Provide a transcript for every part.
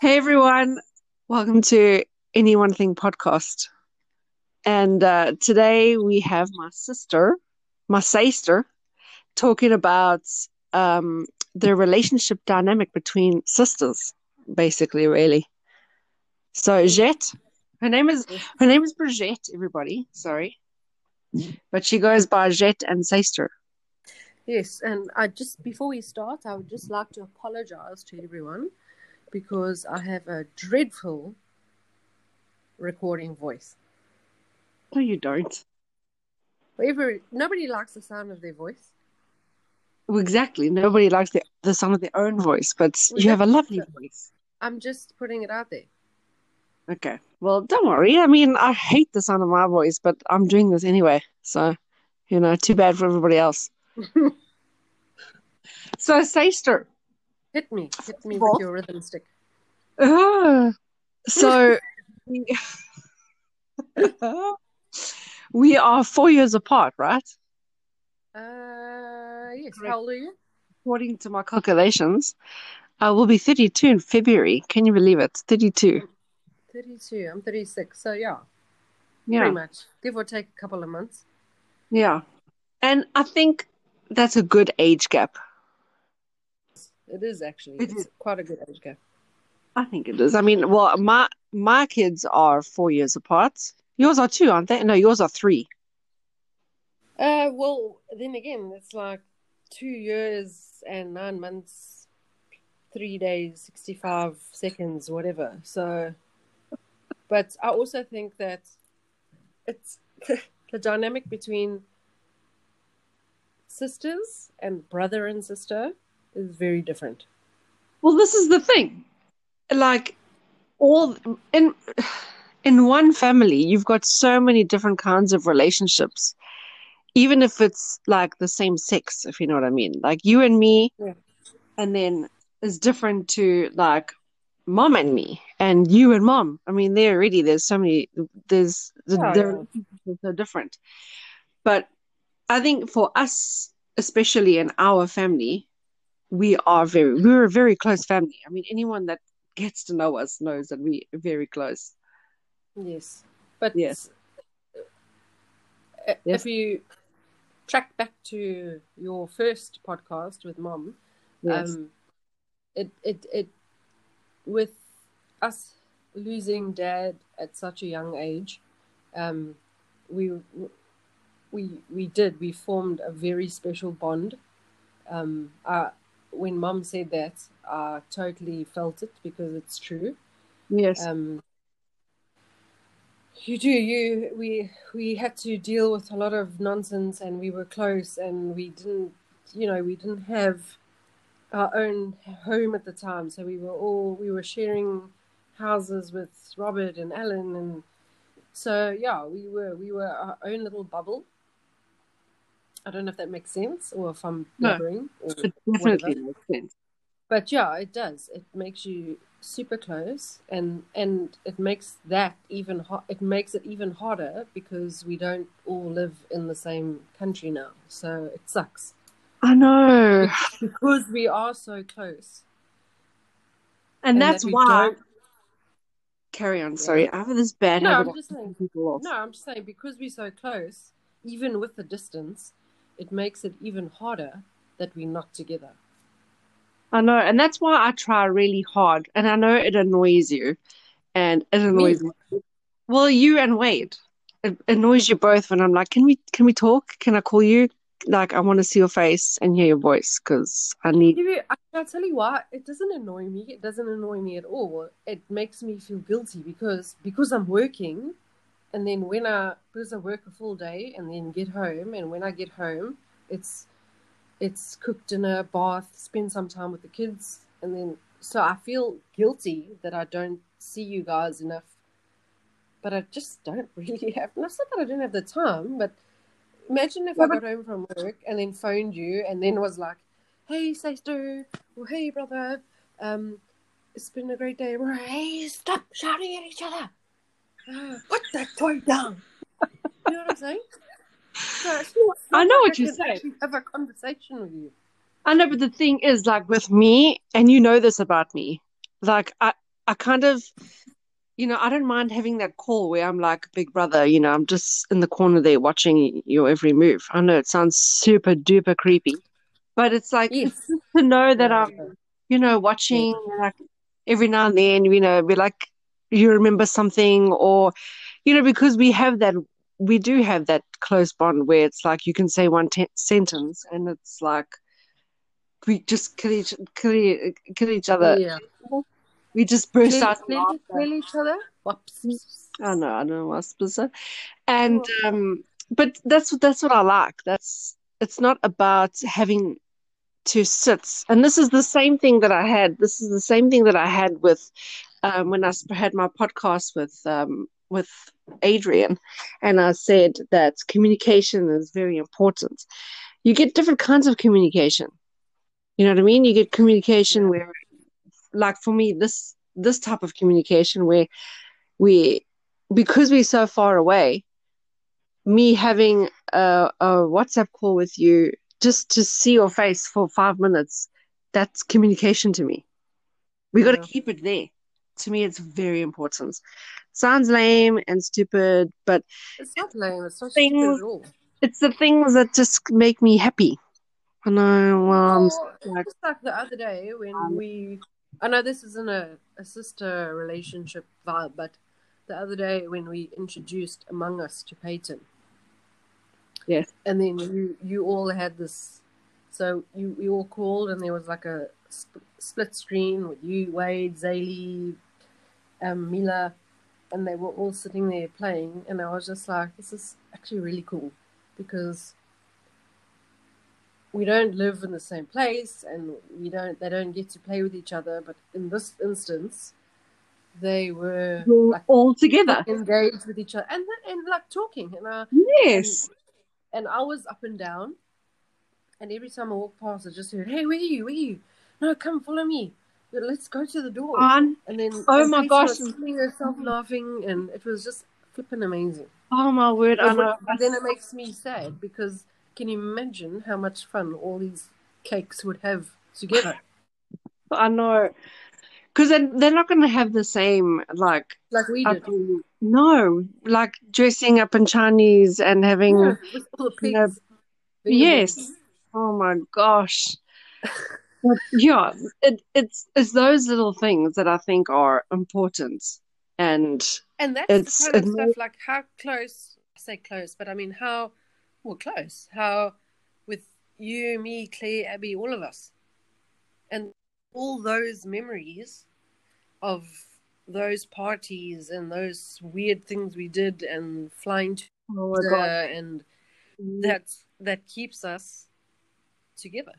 Hey everyone, welcome to Any One Thing podcast. And uh, today we have my sister, my sister, talking about um, the relationship dynamic between sisters, basically, really. So Jet, her name is her name is Brigitte. Everybody, sorry, but she goes by Jet and sister. Yes, and I just before we start, I would just like to apologize to everyone because I have a dreadful recording voice. No, you don't. Every, nobody likes the sound of their voice. Well, exactly. Nobody likes the, the sound of their own voice, but you have a lovely voice. I'm just putting it out there. Okay. Well, don't worry. I mean, I hate the sound of my voice, but I'm doing this anyway. So, you know, too bad for everybody else. so, sister. Hit me. Hit me with your rhythm stick. Uh, so, we are four years apart, right? Uh, yes. Correct. How old are you? According to my calculations, I will be 32 in February. Can you believe it? 32. 32. I'm 36. So, yeah. Yeah. Pretty much. Give or take a couple of months. Yeah. And I think that's a good age gap. It is actually. It it's is. quite a good age gap. I think it is. I mean, well, my my kids are four years apart. Yours are two, aren't they? No, yours are three. Uh, well, then again, it's like two years and nine months, three days, sixty-five seconds, whatever. So, but I also think that it's the dynamic between sisters and brother and sister is very different. Well, this is the thing. Like all in in one family, you've got so many different kinds of relationships. Even if it's like the same sex, if you know what I mean. Like you and me, yeah. and then is different to like mom and me and you and mom. I mean, there already there's so many there's oh, they're yeah. so different. But I think for us, especially in our family, we are very we're a very close family. I mean, anyone that gets to know us knows that we are very close. Yes, but yes, if yes. you track back to your first podcast with mom, yes. um, it it it with us losing dad at such a young age, um, we we we did we formed a very special bond. Um, I, when mom said that, I totally felt it because it's true. Yes. Um, you do. You we we had to deal with a lot of nonsense, and we were close, and we didn't, you know, we didn't have our own home at the time, so we were all we were sharing houses with Robert and Alan, and so yeah, we were we were our own little bubble, I don't know if that makes sense or if I'm blabbering. No, it definitely whatever. makes sense. But yeah, it does. It makes you super close, and and it makes that even ho- it makes it even harder because we don't all live in the same country now, so it sucks. I know because we are so close, and, and that's that why. Carry on. Sorry, yeah. I have this bad no, I'm just saying, No, I'm just saying because we're so close, even with the distance, it makes it even harder that we're not together. I know, and that's why I try really hard. And I know it annoys you, and it annoys me. me. Well, you and Wade, it annoys you both when I'm like, "Can we? Can we talk? Can I call you? Like, I want to see your face and hear your voice because I need." I'll tell you what. It doesn't annoy me. It doesn't annoy me at all. It makes me feel guilty because because I'm working and then when I because I work a full day and then get home, and when I get home, it's it's cook dinner, bath, spend some time with the kids, and then so I feel guilty that I don't see you guys enough. But I just don't really have. Not said that I don't have the time, but imagine if I got home from work and then phoned you and then was like, "Hey, sister," or "Hey, brother," um, it's been a great day. Hey, stop shouting at each other put that toy down. you know what I'm saying? So I know what you're saying. Have a conversation with you. I know, but the thing is, like with me, and you know this about me, like I, I kind of, you know, I don't mind having that call where I'm like big brother, you know, I'm just in the corner there watching your every move. I know it sounds super duper creepy, but it's like Yes. it's to know that I'm, you know, watching like every now and then, you know, be like you remember something or, you know, because we have that, we do have that close bond where it's like you can say one te- sentence and it's like we just kill each kill, kill each other. yeah. We just burst Clear, out clear, laughter. each other. Whoops. I know, I know what specific. And um, but that's what that's what I like. That's it's not about having to sit. And this is the same thing that I had. This is the same thing that I had with um, when I had my podcast with um, with Adrian, and I said that communication is very important. You get different kinds of communication. You know what I mean? You get communication where, like for me, this this type of communication where we because we're so far away, me having a, a WhatsApp call with you just to see your face for five minutes, that's communication to me. We got to Yeah. keep it there. To me, it's very important. Sounds lame and stupid, but It's not lame. It's not Things- stupid at all. it's the things that just make me happy. I know. Well, Well, like- just like the other day when Um, we, I know this isn't a, a sister relationship vibe, but the other day when we introduced Among Us to Peyton, Yes. and then you you all had this, so you we all called and there was like a sp- split screen with you, Wade, Zaylee, um, Mila, and they were all sitting there playing, and I was just like, this is actually really cool because we don't live in the same place and we don't they don't get to play with each other but in this instance they were like all together. engaged with each other and and like talking and I, Yes. and I was up and down and every time I walked past I just heard hey where are you where are you no come follow me let's go to the door On. and then Oh my gosh. sitting herself laughing and it was just flipping amazing Oh my word! I know. but then it makes me sad because can you imagine how much fun all these cakes would have together? I know. Because they're, they're not going to have the same, like, Like we uh, did. in- no, like dressing up in Chinese and having, Yeah, with all the you know, yes. Oh my gosh. But yeah, it, it's it's those little things that I think are important. And And that's It's- the kind of stuff like how close, I say close, but I mean how, well, close. How with you, me, Claire, Abby, all of us. And all those memories of those parties and those weird things we did and flying to oh and that's that keeps us together.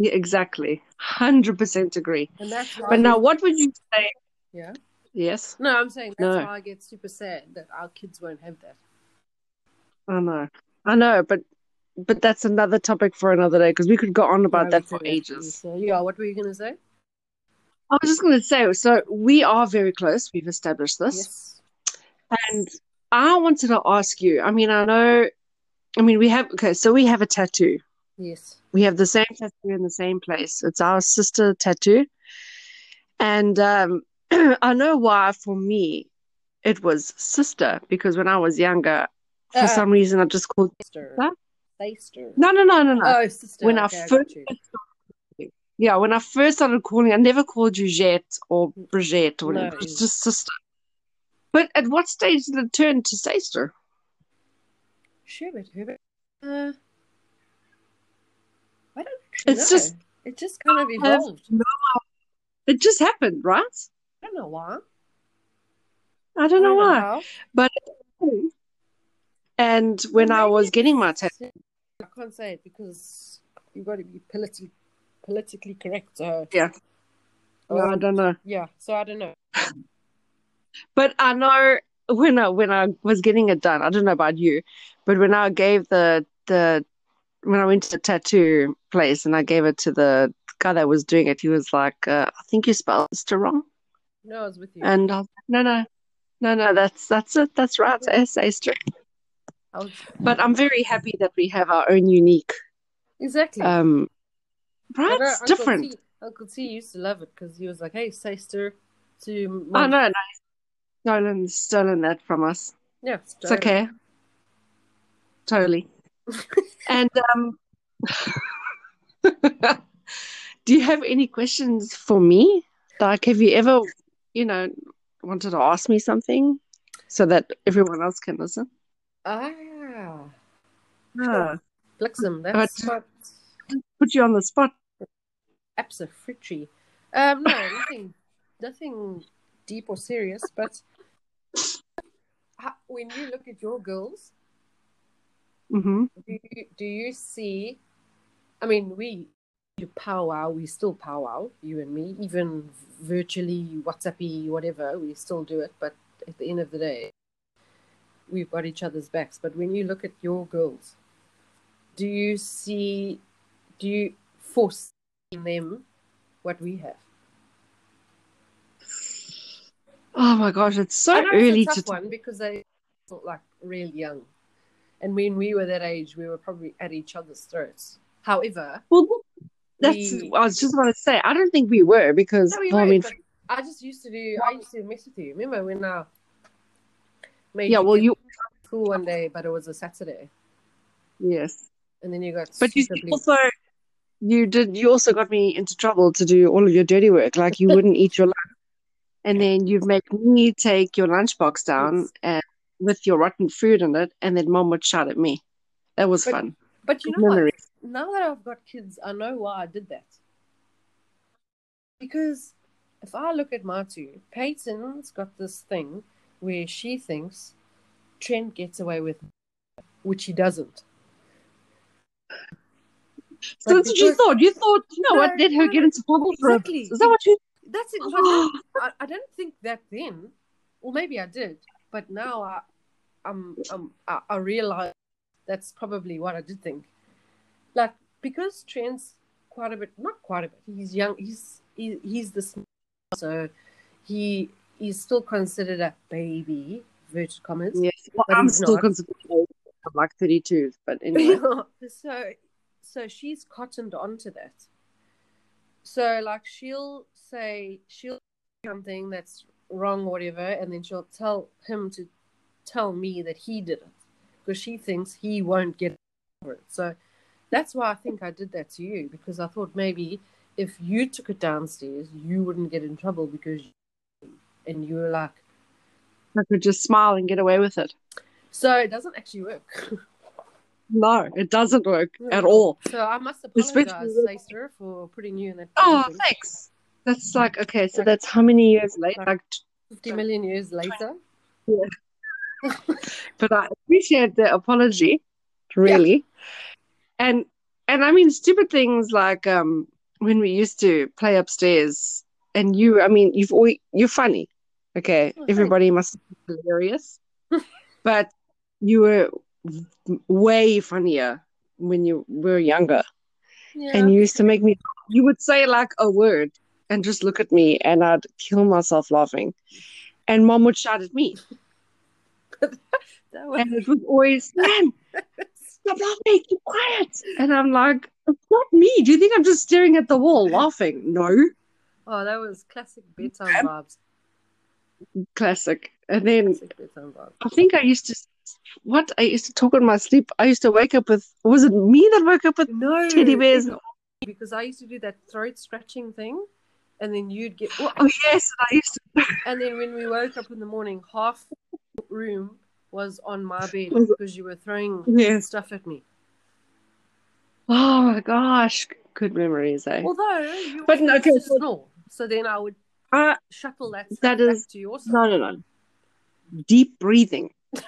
Yeah, exactly, hundred percent agree. And that's why But now, what would you say? Yeah. Yes, No, I'm saying that's No. why I get super sad that our kids won't have that. I know, I know, but but that's another topic for another day because we could go on about No, that for ages. So yeah, what were you gonna say? I was just going to say, so we are very close. We've established this. Yes. And I wanted to ask you, I mean, I know, I mean, we have, okay, so we have a tattoo. Yes. We have the same tattoo in the same place. It's our sister tattoo. And um, I know why for me it was sister, because when I was younger, for Uh, some reason I just called, Sister. Sister. no, no, no, no, no. Oh, sister. when I okay, got first. Yeah, when I first started calling, I never called you Jet or Brigitte or No. whatever. It was just sister. But at what stage did it turn to sister? Sherbet, Herbert. Uh, I It's know. just- it just kind of evolved. It just happened, right? I don't know why. I don't know why. But And when I was getting my tattoo, I can't say it because you've got to be politically politically correct. So Yeah. Oh, I don't know. Oh, yeah. So I don't know. But I know when I when I was getting it done, I don't know about you, but when I gave the the when I went to the tattoo place and I gave it to the guy that was doing it, he was like, uh, "I think you spelled sister wrong," No, I was with you. and I was like, "No, no, no, no, that's that's it, that's right, it's sister." I was But I'm very happy that we have our own unique, exactly. um, right? It's Uncle different. T, Uncle T used to love it because he was like, "Hey, sister," to Oh no, no. Stolen stolen that from us. yeah, it's, It's okay. Totally. And um do you have any questions for me? Like have you ever, you know, wanted to ask me something so that everyone else can listen? Ah, Ah, Blixen, that's what put you on the spot. absolutely. Um, no, nothing, nothing deep or serious. But when you look at your girls, hmm do you, do you see? I mean, we do powwow. We still powwow, you and me, even virtually, WhatsAppy, whatever. We still do it. But at the end of the day, we've got each other's backs. But when you look at your girls, do you see? Do you force in them what we have? Oh my gosh, it's so early it's a to tough one because they still like real young, and when we were that age, we were probably at each other's throats. However, Well, that's we, I was just about to say. I don't think we were because no, we well, I mean, I just used to do. I used to mess with you. Remember when I made yeah. you Well, you school one day, but it was a Saturday, yes, and then you got but you also you did. You also got me into trouble to do all of your dirty work. Like you wouldn't eat your lunch, and then you'd make me take your lunchbox down Yes. and with your rotten food in it, and then mom would shout at me. That was But- fun. But you know what? Now that I've got kids, I know why I did that. Because if I look at my two, Peyton's got this thing where she thinks Trent gets away with, which he doesn't. So that's what you thought. You thought, you know what? No, Let her no, get into trouble for exactly. Is that what you? That's it. I, I don't think that then, or maybe I did, but now I, I'm, I'm, I, I realize that's probably what I did think. Like because Trent's quite a bit, not quite a bit. He's young. He's he, he's the small, so he he's still considered a baby. Virgin commas. Yes. Well, I'm still not. considered old. I'm like 32, but anyway. so so she's cottoned onto that. So like she'll say she'll something that's wrong or whatever, and then she'll tell him to tell me that he did it because she thinks he won't get over it. So that's why I think I did that to you because I thought maybe if you took it downstairs, you wouldn't get in trouble because and you were like, I could just smile and get away with it. so it doesn't actually work. No, it doesn't work No. at all. So I must apologize, Stacey, for putting you in that Oh, position. thanks. That's like, okay, so Like- that's how many years later? like- Like, 50 million years later. But I appreciate the apology, really. And and I mean stupid things like um when we used to play upstairs and you I mean you've always you're funny. Okay. Oh, Everybody must be hilarious. but you were way funnier when you were younger. Yeah. And you used to make me you would say like a word and just look at me and I'd kill myself laughing. And mom would shout at me. that was, And it was always, man, stop laughing, keep quiet. And I'm like, it's not me. Do you think I'm just staring at the wall laughing? No. oh, that was classic bedtime vibes. Classic. And then Classic. I think I used to, what? I used to talk in my sleep. I used to wake up with, was it me that woke up with No, teddy bears? because I used to do that throat scratching thing, and then you'd get, oh, Oh, yes. I used to. and then when we woke up in the morning, half room was on my bed because you were throwing Yes. stuff at me. Oh, my gosh. Good memories, eh? Although But no, okay, so- snore, so then I would Uh, shuffle that stuff That back is- to your side. no, no, no. Deep breathing.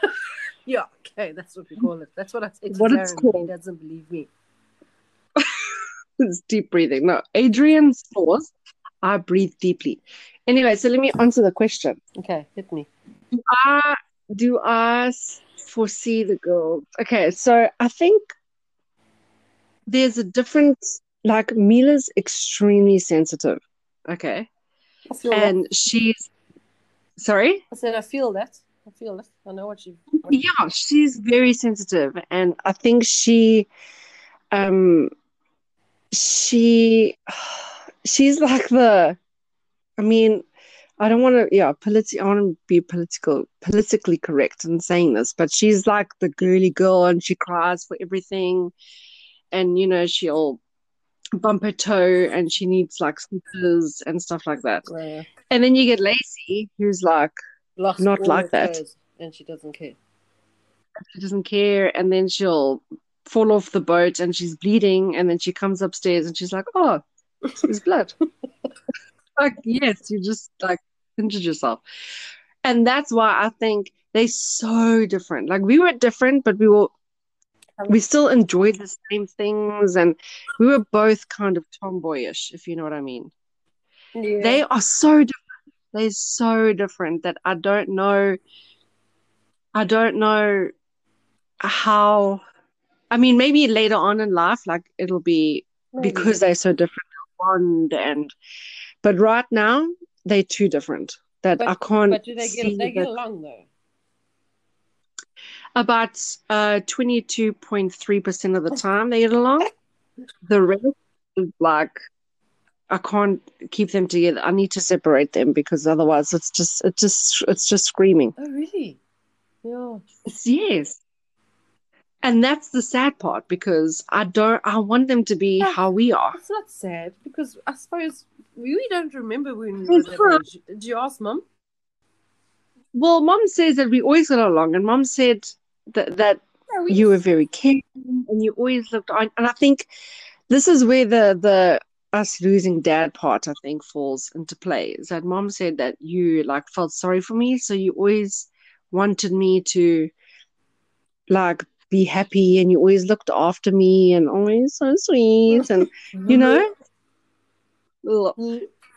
Yeah, okay, that's what we call it. That's what I to What it's but He doesn't believe me. It's deep breathing. No, Adrian snores. I breathe deeply. Anyway, so let me answer the question. Okay, hit me. I do I foresee the girls? Okay, so I think there's a difference. Like Mila's extremely sensitive. Okay, feel that. and she's sorry. I said I feel that. I feel that. I know what you. What Yeah, she's very sensitive, and I think she, um, she, she's like the. I mean, I don't want to, yeah, politi- I want to be political, politically correct in saying this, but she's like the girly girl and she cries for everything. And, you know, she'll bump her toe and she needs like slippers and stuff like that. Yeah. And then you get Lacey, who's like, Lost Not like that. and she doesn't care. she doesn't care. And then she'll fall off the boat and she's bleeding. And then she comes upstairs and she's like, oh, there's blood. like, yes, you just like injured yourself. And that's why I think they're so different. Like, we were different, but we were. We still enjoyed the same things, and we were both kind of tomboyish, if you know what I mean. Yeah. They are so different. They're so different that I don't know. I don't know how. I mean, maybe later on in life, like it'll be Maybe. because they're so different, bond and. But right now, they're too different that But- I can't. But do they get they get along though? about uh 22.3% of the time they get along. The rest is like I can't keep them together. I need to separate them because otherwise it's just it just it's just screaming. Oh really? Yeah. It's yes. And that's the sad part because I don't I want them to be Yeah. how we are. It's not sad because I suppose we, we don't remember when we were that. Did you ask mom? Well, mom says that we always got along and mom said that that Yeah, we you were very caring and you always looked on and I think this is where the the us losing dad part I think falls into play is that mom said that you like felt sorry for me so you always wanted me to like be happy and you always looked after me and oh, always so sweet and you know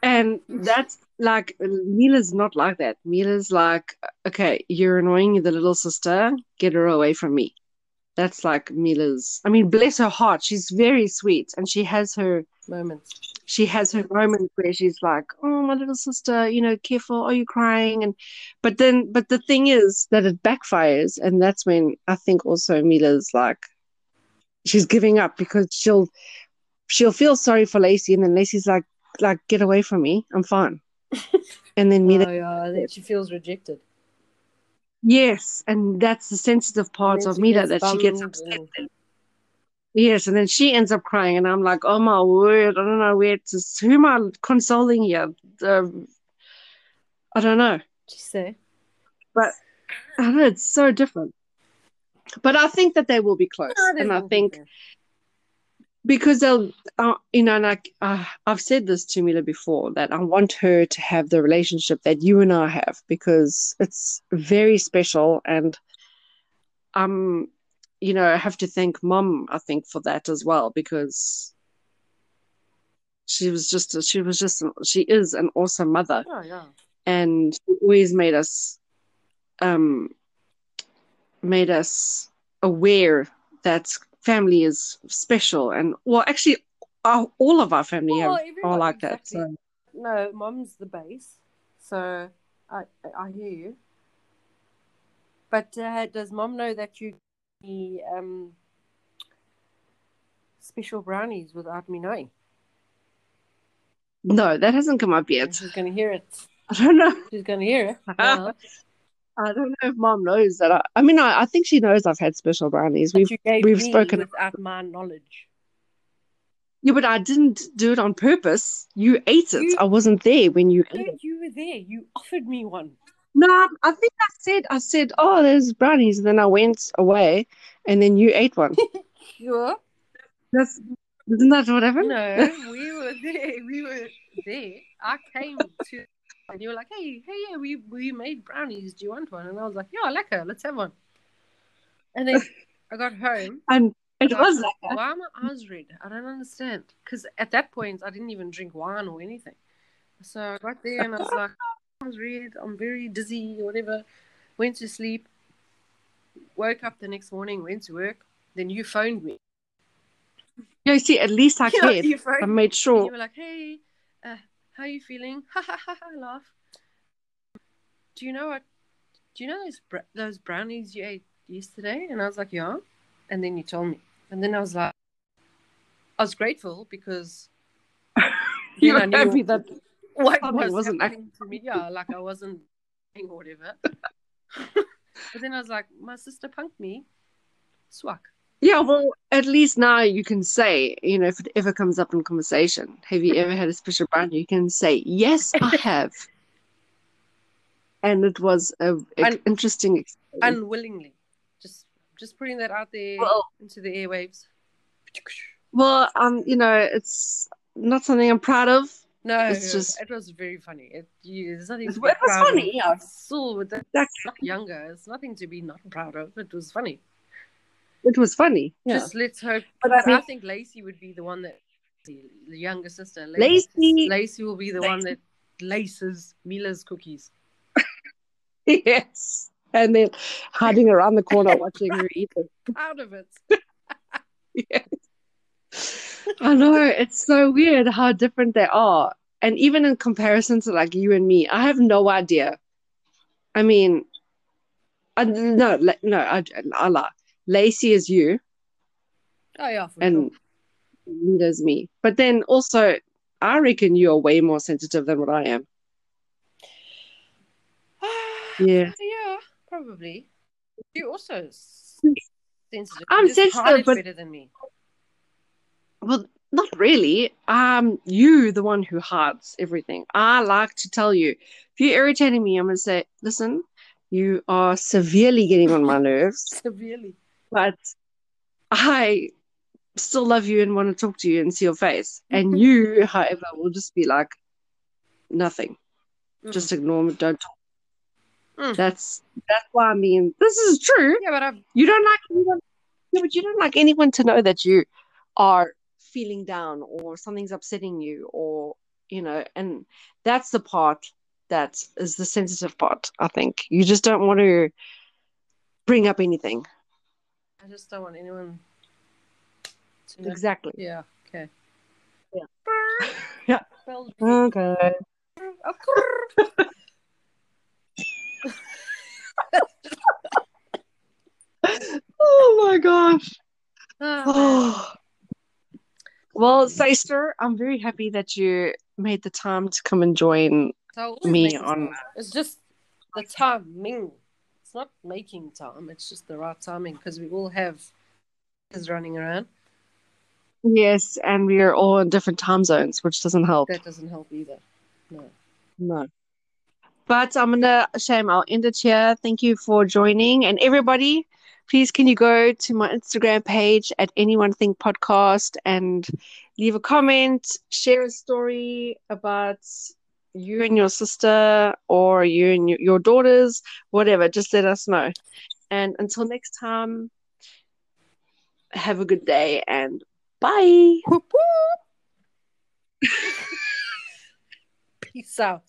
and that's like Mila's not like that. Mila's like, okay, you're annoying the little sister, get her away from me. That's like Mila's. I mean, bless her heart, she's very sweet, and she has her moments. she has her moments where she's like, oh, my little sister, you know, careful, are you crying? And but then, but the thing is that it backfires, and that's when I think also Mila's like, she's giving up because she'll she'll feel sorry for Lacey, and then Lacey's like, like get away from me, I'm fine. And then Mila, Oh yeah, she feels rejected. Yes, and that's the sensitive part of Mila gets that she gets upset. and- Yes, and then she ends up crying, and I'm like, oh my word, I don't know where to, who am I consoling here? Um, I don't know. She say. But I don't know, it's so different. But I think that they will be close, "Oh, and I think because they'll, uh, you know, like uh, I've said this to Mila before that I want her to have the relationship that you and I have because it's very special, and um, you know, I have to thank Mom, I think, for that as well because she was just, she was just, she is an awesome mother Oh yeah. and she always made us um made us aware that family is special and well actually our, all of our family Well, have, are like that so No, mom's the base. So I I hear you. But uh, does mom know that you the um special brownies without me knowing? no that hasn't come up yet she's gonna hear it. i don't know She's gonna hear it. i don't know if mom knows that i, I mean I, I think she knows i've had special brownies we've we've spoken- without my knowledge. yeah but i didn't do it on purpose you ate it You- i wasn't there when you ate it you were there. You offered me one. No, I think I said I said, oh, there's brownies, and then I went away, and then you ate one. Sure. That's isn't that what happened? No, we were there. We were there. I came to, and you were like, "Hey, hey, yeah, we we made brownies. Do you want one?" And I was like, "Yeah, I like her. Let's have one." And then I got home. And it I was that. Why are my eyes red? I don't understand. Because at that point, I didn't even drink wine or anything. So I got there and I was like, I was red. I'm very dizzy or whatever. Went to sleep. Woke up the next morning. Went to work. Then you phoned me. Yeah, you see, at least I cared. I made sure. you were like, "Hey, uh, are you feeling?" Ha ha ha ha! Laugh. Do you know what? Do you know those br- those brownies you ate yesterday? And I was like, "Yeah." And then you told me, and then I was like, I was grateful because You were happy that what was wasn't happening to me. Yeah, like I wasn't or whatever. but then I was like, my sister punked me. Swak. Yeah, well, at least now you can say, you know, if it ever comes up in conversation, have you ever had a special brand? You can say, yes, I have. And it was a, a Un- interesting experience. Unwillingly. Just just putting that out there Well- into the airwaves. Well, um, you know, it's not something I'm proud of. No, It's just- it was very funny. It, you, there's nothing It to was proud of. funny, yeah. Still, with the Exactly. younger, it's nothing to be not proud of. It was funny. It was funny. Yeah. Just let's hope. But But I I, think Lacey would be the one that the, the younger sister. Lacey. Lacey will be the one that laces Mila's cookies. yes. And then hiding around the corner watching her eat it. Out of it. Yes. I know it's so weird how different they are, and even in comparison to like you and me, I have no idea. I mean, I, no, no, I, I lie. Lacey is you, Oh yeah, for and Linda's me. But then also, I reckon you are way more sensitive than what I am. Yeah, yeah, probably. You also sensitive. I'm You just hide sensitive, but- better than me. well, not really. Um, you the one who hides everything. I like to tell you, if you're irritating me, I'm gonna say, listen, you are severely getting on my nerves. Severely. But I still love you and want to talk to you and see your face. And you, however, will just be like nothing. Just ignore me. Don't talk. Mm. That's that's why I mean this is true. yeah, but I've You don't like anyone, yeah, but you don't like anyone to know that you are feeling down or something's upsetting you or you know, and that's the part that is the sensitive part. I think you just don't want to bring up anything. I just don't want anyone to. Exactly. Yeah. Okay. Yeah. Yeah. Okay. Oh my gosh. Oh. Well, sister, I'm very happy that you made the time to come and join. so Me on- It's just the timing. Not making time. It's just the right timing because we all have is running around. Yes, and we are all in different time zones, which doesn't help. That doesn't help either. No. No. But I'm gonna shame I'll end it here. Thank you for joining. And everybody, please can you go to my Instagram page at Anyone Think Podcast and leave a comment, share a story about you and your sister or you and your daughters, whatever, just let us know. And until next time, have a good day and bye. Whoop, whoop. Peace out.